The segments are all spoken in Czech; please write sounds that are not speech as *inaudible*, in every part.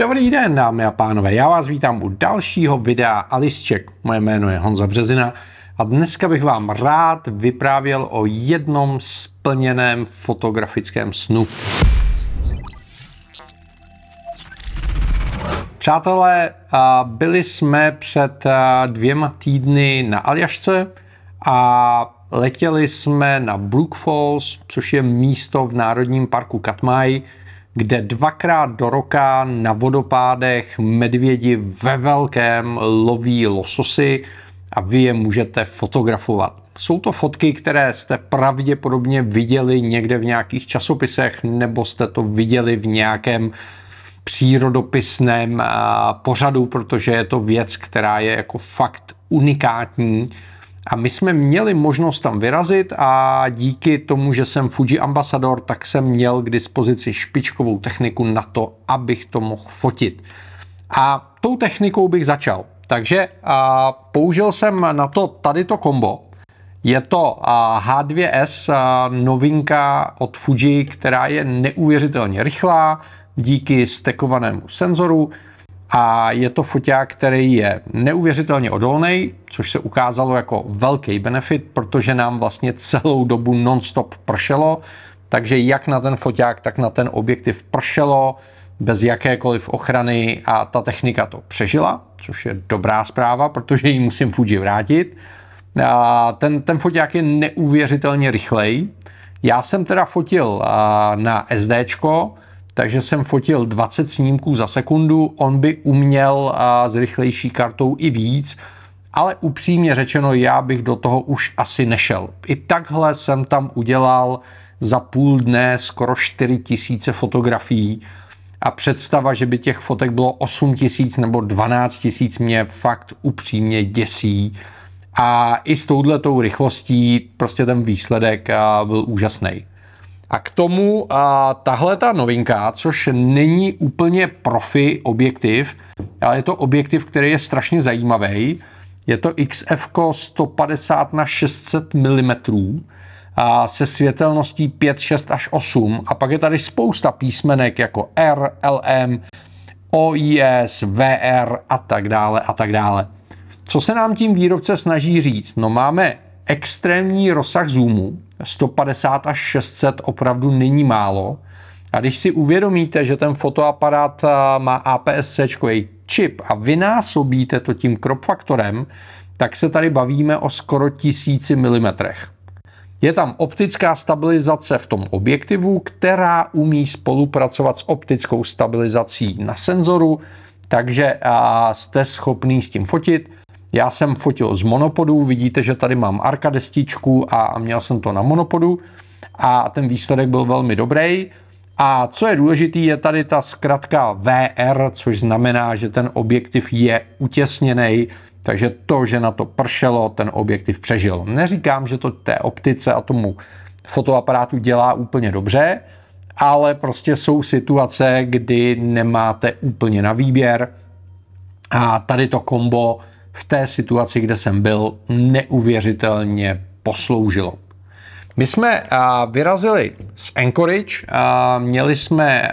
Dobrý den, dámy a pánové, já vás vítám u dalšího videa Alisček. Moje jméno je Honza Březina a dneska bych vám rád vyprávěl o jednom splněném fotografickém snu. Přátelé, byli jsme před dvěma týdny na Aljašce a letěli jsme na Brook Falls, což je místo v Národním parku Katmai, kde dvakrát do roka na vodopádech medvědi ve velkém loví lososy a vy je můžete fotografovat. Jsou to fotky, které jste pravděpodobně viděli někde v nějakých časopisech nebo jste to viděli v nějakém přírodopisném pořadu, protože je to věc, která je jako fakt unikátní a my jsme měli možnost tam vyrazit a díky tomu, že jsem Fuji ambasador, tak jsem měl k dispozici špičkovou techniku na to, abych to mohl fotit. A tou technikou bych začal. Takže a, použil jsem na to tady to kombo. Je to a, H2S a, novinka od Fuji, která je neuvěřitelně rychlá díky stekovanému senzoru a je to foťák, který je neuvěřitelně odolný, což se ukázalo jako velký benefit, protože nám vlastně celou dobu non-stop pršelo, takže jak na ten foťák, tak na ten objektiv pršelo bez jakékoliv ochrany a ta technika to přežila, což je dobrá zpráva, protože ji musím Fuji vrátit. A ten, ten foťák je neuvěřitelně rychlej. Já jsem teda fotil na SDčko, takže jsem fotil 20 snímků za sekundu, on by uměl s rychlejší kartou i víc, ale upřímně řečeno, já bych do toho už asi nešel. I takhle jsem tam udělal za půl dne skoro 4 tisíce fotografií a představa, že by těch fotek bylo 8 tisíc nebo 12 tisíc mě fakt upřímně děsí. A i s touhletou rychlostí prostě ten výsledek byl úžasný. A k tomu a, tahle ta novinka, což není úplně profi objektiv, ale je to objektiv, který je strašně zajímavý. Je to XF 150 na 600 mm a se světelností 5, 6 až 8 a pak je tady spousta písmenek jako R, LM, OIS, VR a tak dále a tak dále. Co se nám tím výrobce snaží říct? No máme extrémní rozsah zoomu, 150 až 600 opravdu není málo. A když si uvědomíte, že ten fotoaparát má APS-C čip a vynásobíte to tím crop faktorem, tak se tady bavíme o skoro tisíci milimetrech. Je tam optická stabilizace v tom objektivu, která umí spolupracovat s optickou stabilizací na senzoru, takže jste schopný s tím fotit. Já jsem fotil z monopodu, vidíte, že tady mám arka destičku a měl jsem to na monopodu a ten výsledek byl velmi dobrý. A co je důležité, je tady ta zkratka VR, což znamená, že ten objektiv je utěsněný, takže to, že na to pršelo, ten objektiv přežil. Neříkám, že to té optice a tomu fotoaparátu dělá úplně dobře, ale prostě jsou situace, kdy nemáte úplně na výběr a tady to kombo v té situaci, kde jsem byl, neuvěřitelně posloužilo. My jsme vyrazili z Anchorage, měli jsme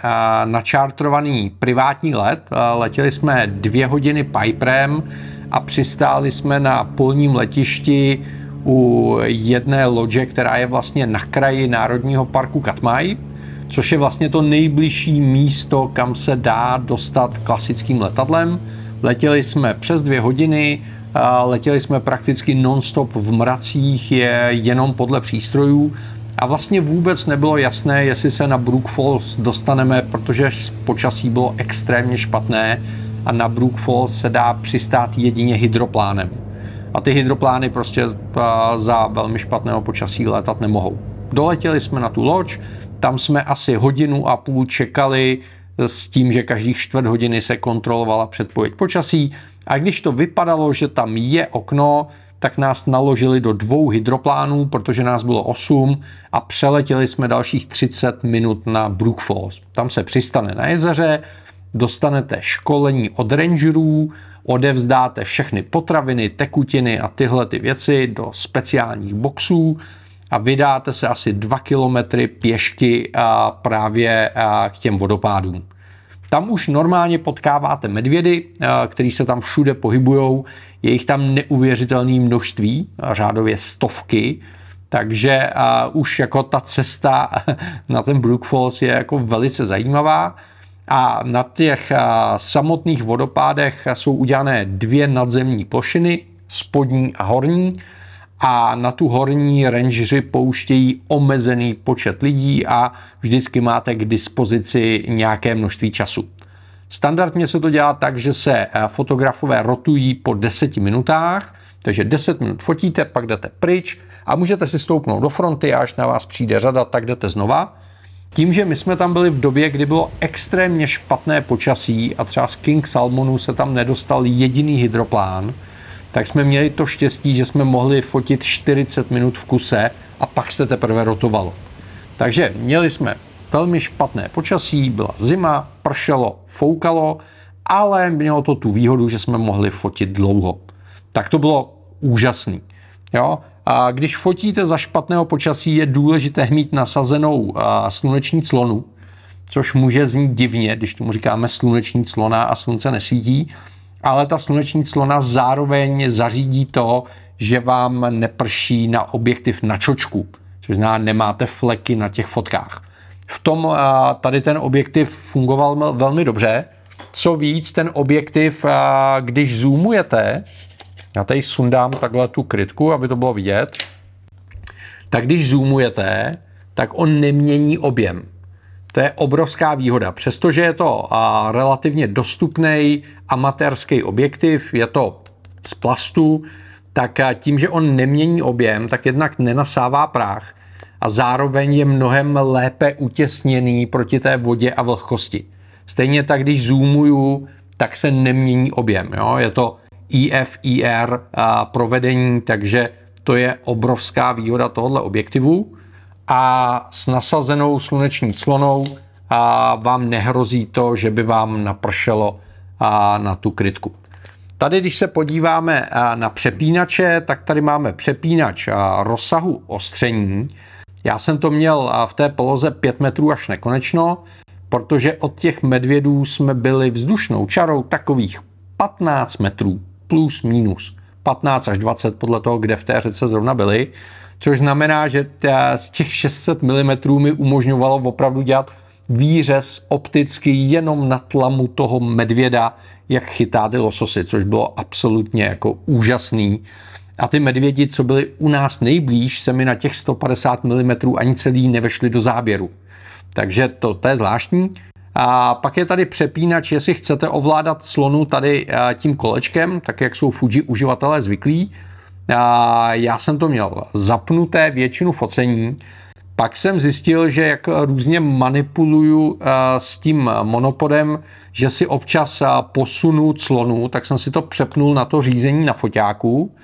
načártrovaný privátní let, letěli jsme dvě hodiny Piperem a přistáli jsme na polním letišti u jedné loďe, která je vlastně na kraji Národního parku Katmai, což je vlastně to nejbližší místo, kam se dá dostat klasickým letadlem. Letěli jsme přes dvě hodiny, letěli jsme prakticky non-stop v mracích, je jenom podle přístrojů a vlastně vůbec nebylo jasné, jestli se na Brook Falls dostaneme, protože počasí bylo extrémně špatné a na Brook Falls se dá přistát jedině hydroplánem. A ty hydroplány prostě za velmi špatného počasí letat nemohou. Doletěli jsme na tu loď, tam jsme asi hodinu a půl čekali, s tím, že každých čtvrt hodiny se kontrolovala předpověď počasí a když to vypadalo, že tam je okno, tak nás naložili do dvou hydroplánů, protože nás bylo 8 a přeletěli jsme dalších 30 minut na Brook Falls. Tam se přistane na jezeře, dostanete školení od rangerů, odevzdáte všechny potraviny, tekutiny a tyhle ty věci do speciálních boxů a vydáte se asi 2 kilometry pěšky a právě k těm vodopádům. Tam už normálně potkáváte medvědy, který se tam všude pohybují. Je jich tam neuvěřitelné množství, řádově stovky. Takže už jako ta cesta *laughs* na ten Brook Falls je jako velice zajímavá. A na těch samotných vodopádech jsou udělané dvě nadzemní plošiny, spodní a horní. A na tu horní rangeři pouštějí omezený počet lidí a vždycky máte k dispozici nějaké množství času. Standardně se to dělá tak, že se fotografové rotují po 10 minutách, takže 10 minut fotíte, pak jdete pryč a můžete si stoupnout do fronty a až na vás přijde řada, tak jdete znova. Tím, že my jsme tam byli v době, kdy bylo extrémně špatné počasí a třeba z King Salmonu se tam nedostal jediný hydroplán, tak jsme měli to štěstí, že jsme mohli fotit 40 minut v kuse a pak se teprve rotovalo. Takže měli jsme velmi špatné počasí, byla zima, pršelo, foukalo, ale mělo to tu výhodu, že jsme mohli fotit dlouho. Tak to bylo úžasný. Jo? A když fotíte za špatného počasí, je důležité mít nasazenou sluneční clonu, což může znít divně, když tomu říkáme sluneční clona a slunce nesvítí, ale ta sluneční clona zároveň zařídí to, že vám neprší na objektiv na čočku, což znamená, nemáte fleky na těch fotkách. V tom tady ten objektiv fungoval velmi dobře. Co víc, ten objektiv, když zoomujete, já tady sundám takhle tu krytku, aby to bylo vidět. Tak když zoomujete, tak on nemění objem. To je obrovská výhoda. Přestože je to relativně dostupný amatérský objektiv, je to z plastu, tak tím, že on nemění objem, tak jednak nenasává prach a zároveň je mnohem lépe utěsněný proti té vodě a vlhkosti. Stejně tak, když zoumuju, tak se nemění objem. Jo? Je to IFIR provedení, takže to je obrovská výhoda tohoto objektivu a s nasazenou sluneční clonou a vám nehrozí to, že by vám napršelo na tu krytku. Tady, když se podíváme na přepínače, tak tady máme přepínač rozsahu ostření. Já jsem to měl v té poloze 5 metrů až nekonečno, protože od těch medvědů jsme byli vzdušnou čarou takových 15 metrů plus minus 15 až 20 podle toho, kde v té řece zrovna byli, což znamená, že z těch 600 mm mi umožňovalo opravdu dělat výřez opticky jenom na tlamu toho medvěda, jak chytá ty lososy, což bylo absolutně jako úžasný. A ty medvědi, co byli u nás nejblíž, se mi na těch 150 mm ani celý nevešli do záběru. Takže to, to je zvláštní. A pak je tady přepínač, jestli chcete ovládat slonu tady eh, tím kolečkem, tak jak jsou Fuji uživatelé zvyklí. A já jsem to měl zapnuté většinu focení, pak jsem zjistil, že jak různě manipuluju eh, s tím monopodem, že si občas eh, posunu clonu, tak jsem si to přepnul na to řízení na foťáku.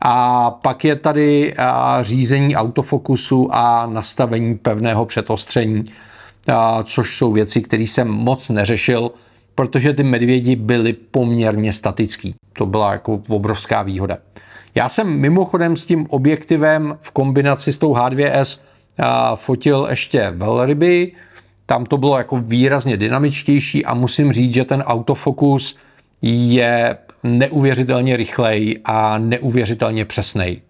A pak je tady řízení autofokusu a nastavení pevného předostření což jsou věci, které jsem moc neřešil, protože ty medvědi byly poměrně statický. To byla jako obrovská výhoda. Já jsem mimochodem s tím objektivem v kombinaci s tou H2S fotil ještě velryby, tam to bylo jako výrazně dynamičtější a musím říct, že ten autofokus je neuvěřitelně rychlej a neuvěřitelně přesnej.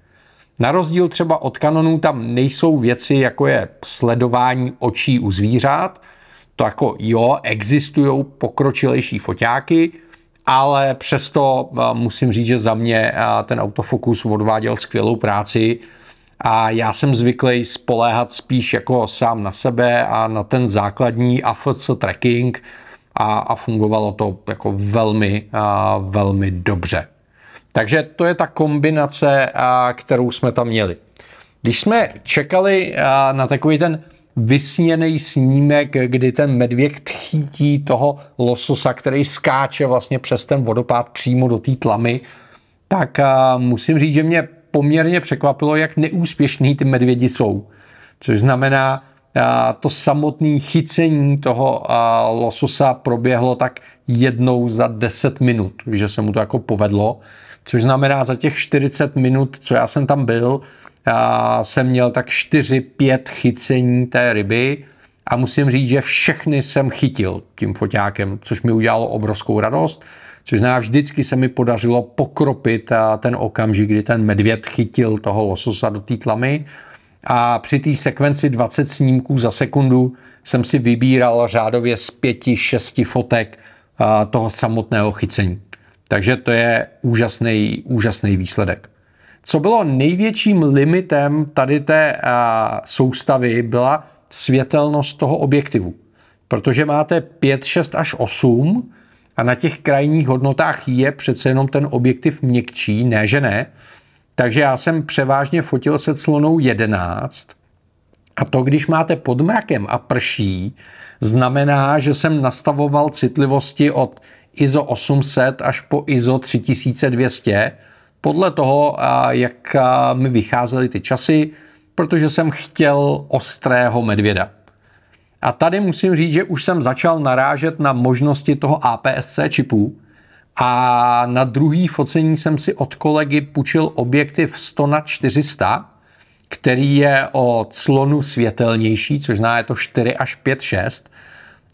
Na rozdíl třeba od kanonů tam nejsou věci, jako je sledování očí u zvířat. To jako jo, existují pokročilejší foťáky, ale přesto eh, musím říct, že za mě eh, ten autofokus odváděl skvělou práci a já jsem zvyklý spoléhat spíš jako sám na sebe a na ten základní AFC tracking a, a fungovalo to jako velmi, a, eh, velmi dobře. Takže to je ta kombinace, kterou jsme tam měli. Když jsme čekali na takový ten vysněný snímek, kdy ten medvěd chytí toho lososa, který skáče vlastně přes ten vodopád přímo do té tlamy, tak musím říct, že mě poměrně překvapilo, jak neúspěšný ty medvědi jsou. Což znamená, to samotné chycení toho lososa proběhlo tak jednou za 10 minut, že se mu to jako povedlo což znamená za těch 40 minut, co já jsem tam byl, já jsem měl tak 4-5 chycení té ryby A musím říct, že všechny jsem chytil tím foťákem, což mi udělalo obrovskou radost. Což znamená, vždycky se mi podařilo pokropit ten okamžik, kdy ten medvěd chytil toho lososa do té tlamy. A při té sekvenci 20 snímků za sekundu jsem si vybíral řádově z pěti, šesti fotek toho samotného chycení. Takže to je úžasný, úžasný výsledek. Co bylo největším limitem tady té soustavy, byla světelnost toho objektivu. Protože máte 5, 6 až 8 a na těch krajních hodnotách je přece jenom ten objektiv měkčí, ne že ne. Takže já jsem převážně fotil se clonou 11 a to, když máte pod mrakem a prší, znamená, že jsem nastavoval citlivosti od ISO 800 až po ISO 3200, podle toho, jak mi vycházely ty časy, protože jsem chtěl ostrého medvěda. A tady musím říct, že už jsem začal narážet na možnosti toho APS-C čipu a na druhý focení jsem si od kolegy půjčil objektiv 100 na 400, který je o clonu světelnější, což znamená je to 4 až 5, 6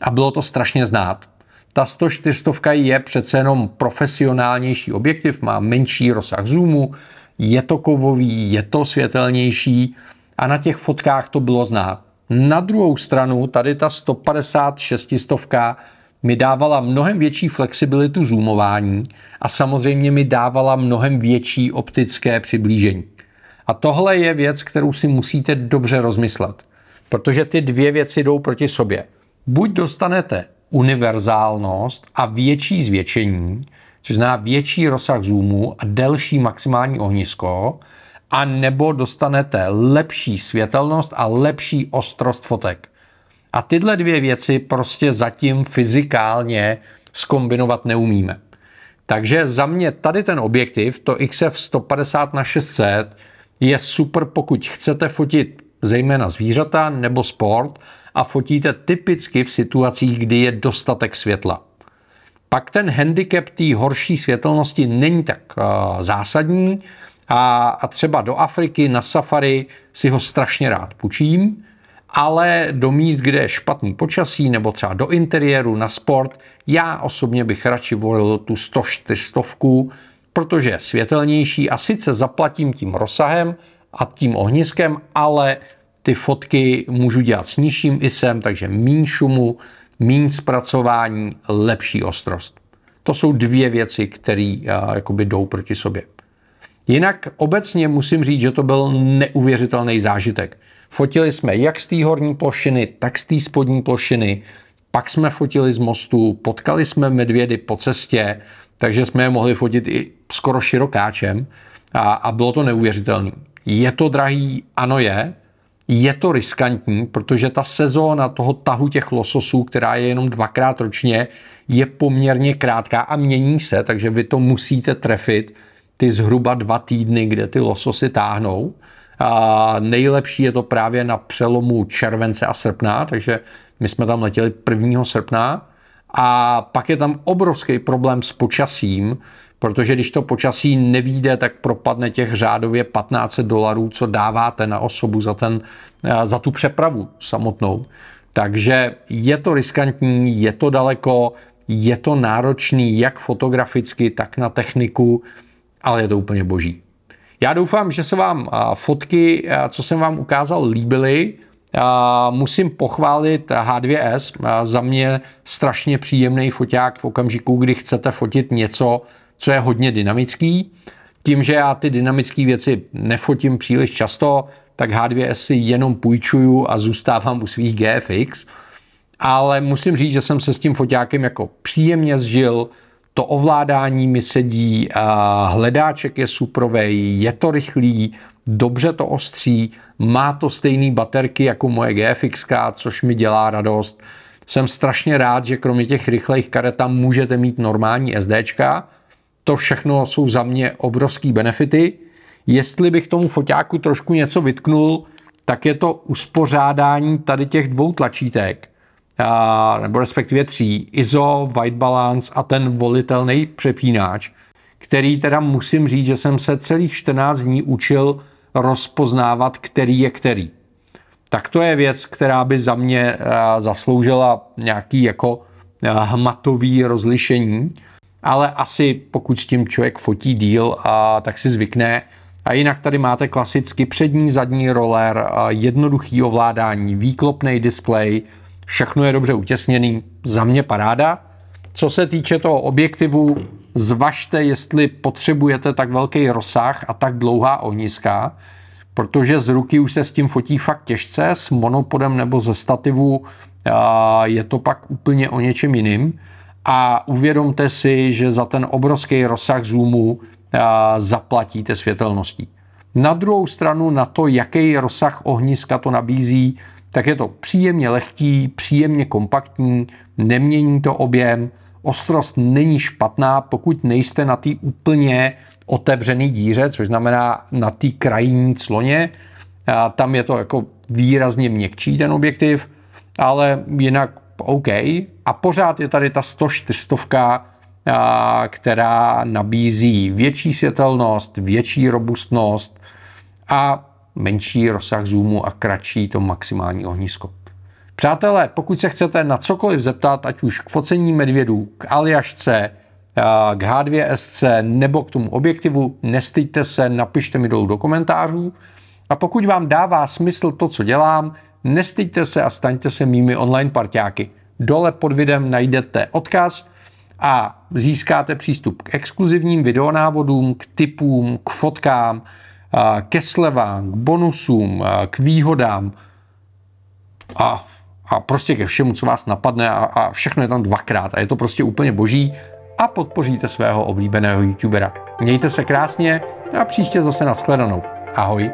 a bylo to strašně znát. Ta 104 je přece jenom profesionálnější objektiv, má menší rozsah zoomu, je to kovový, je to světelnější a na těch fotkách to bylo znát. Na druhou stranu, tady ta 156 stovka mi dávala mnohem větší flexibilitu zoomování a samozřejmě mi dávala mnohem větší optické přiblížení. A tohle je věc, kterou si musíte dobře rozmyslet, protože ty dvě věci jdou proti sobě. Buď dostanete univerzálnost a větší zvětšení, což znamená větší rozsah zoomu a delší maximální ohnisko, a nebo dostanete lepší světelnost a lepší ostrost fotek. A tyhle dvě věci prostě zatím fyzikálně skombinovat neumíme. Takže za mě tady ten objektiv, to XF 150 na 600, je super, pokud chcete fotit zejména zvířata nebo sport a fotíte typicky v situacích, kdy je dostatek světla. Pak ten handicap té horší světelnosti není tak uh, zásadní a, a třeba do Afriky na safari si ho strašně rád půjčím, ale do míst, kde je špatný počasí nebo třeba do interiéru na sport, já osobně bych radši volil tu 104 stovku, protože je světelnější a sice zaplatím tím rozsahem a tím ohniskem, ale ty fotky můžu dělat s nižším ISem, takže míň šumu, míň zpracování, lepší ostrost. To jsou dvě věci, které uh, jdou proti sobě. Jinak obecně musím říct, že to byl neuvěřitelný zážitek. Fotili jsme jak z té horní plošiny, tak z té spodní plošiny. Pak jsme fotili z mostu, potkali jsme medvědy po cestě, takže jsme je mohli fotit i skoro širokáčem a, a bylo to neuvěřitelné. Je to drahý? Ano je. Je to riskantní, protože ta sezóna toho tahu těch lososů, která je jenom dvakrát ročně, je poměrně krátká a mění se, takže vy to musíte trefit ty zhruba dva týdny, kde ty lososy táhnou. A nejlepší je to právě na přelomu července a srpna, takže my jsme tam letěli 1. srpna a pak je tam obrovský problém s počasím, protože když to počasí nevíde, tak propadne těch řádově 15 dolarů, co dáváte na osobu za, ten, za tu přepravu samotnou. Takže je to riskantní, je to daleko, je to náročný jak fotograficky, tak na techniku, ale je to úplně boží. Já doufám, že se vám fotky, co jsem vám ukázal, líbily. Musím pochválit H2S, za mě strašně příjemný foťák v okamžiku, kdy chcete fotit něco, co je hodně dynamický. Tím, že já ty dynamické věci nefotím příliš často, tak H2S si jenom půjčuju a zůstávám u svých GFX. Ale musím říct, že jsem se s tím foťákem jako příjemně zžil, to ovládání mi sedí, hledáček je suprovej, je to rychlý, dobře to ostří, má to stejný baterky jako moje GFX, což mi dělá radost. Jsem strašně rád, že kromě těch rychlejch karet tam můžete mít normální SDčka. To všechno jsou za mě obrovský benefity. Jestli bych tomu foťáku trošku něco vytknul, tak je to uspořádání tady těch dvou tlačítek nebo respektive tří, ISO, white balance a ten volitelný přepínáč, který teda musím říct, že jsem se celých 14 dní učil rozpoznávat, který je který. tak to je věc, která by za mě zasloužila nějaký jako hmatový rozlišení, ale asi pokud s tím člověk fotí díl, tak si zvykne. A jinak tady máte klasicky přední, zadní roller, jednoduchý ovládání, výklopný displej, všechno je dobře utěsněný, za mě paráda. Co se týče toho objektivu, zvažte, jestli potřebujete tak velký rozsah a tak dlouhá ohniska, protože z ruky už se s tím fotí fakt těžce, s monopodem nebo ze stativu je to pak úplně o něčem jiným. A uvědomte si, že za ten obrovský rozsah zoomu zaplatíte světelností. Na druhou stranu na to, jaký rozsah ohniska to nabízí, tak je to příjemně lehký, příjemně kompaktní, nemění to objem, ostrost není špatná, pokud nejste na té úplně otevřené díře, což znamená na té krajní cloně. A tam je to jako výrazně měkčí ten objektiv, ale jinak OK. A pořád je tady ta 104, která nabízí větší světelnost, větší robustnost a menší rozsah zoomu a kratší to maximální ohnisko. Přátelé, pokud se chcete na cokoliv zeptat, ať už k focení medvědů, k Aljašce, k H2SC nebo k tomu objektivu, nestýďte se, napište mi dolů do komentářů. A pokud vám dává smysl to, co dělám, nestýďte se a staňte se mými online parťáky. Dole pod videem najdete odkaz a získáte přístup k exkluzivním videonávodům, k typům, k fotkám, ke slevám, k bonusům, k výhodám a, a prostě ke všemu, co vás napadne a, a všechno je tam dvakrát a je to prostě úplně boží a podpoříte svého oblíbeného youtubera. Mějte se krásně a příště zase nashledanou. Ahoj.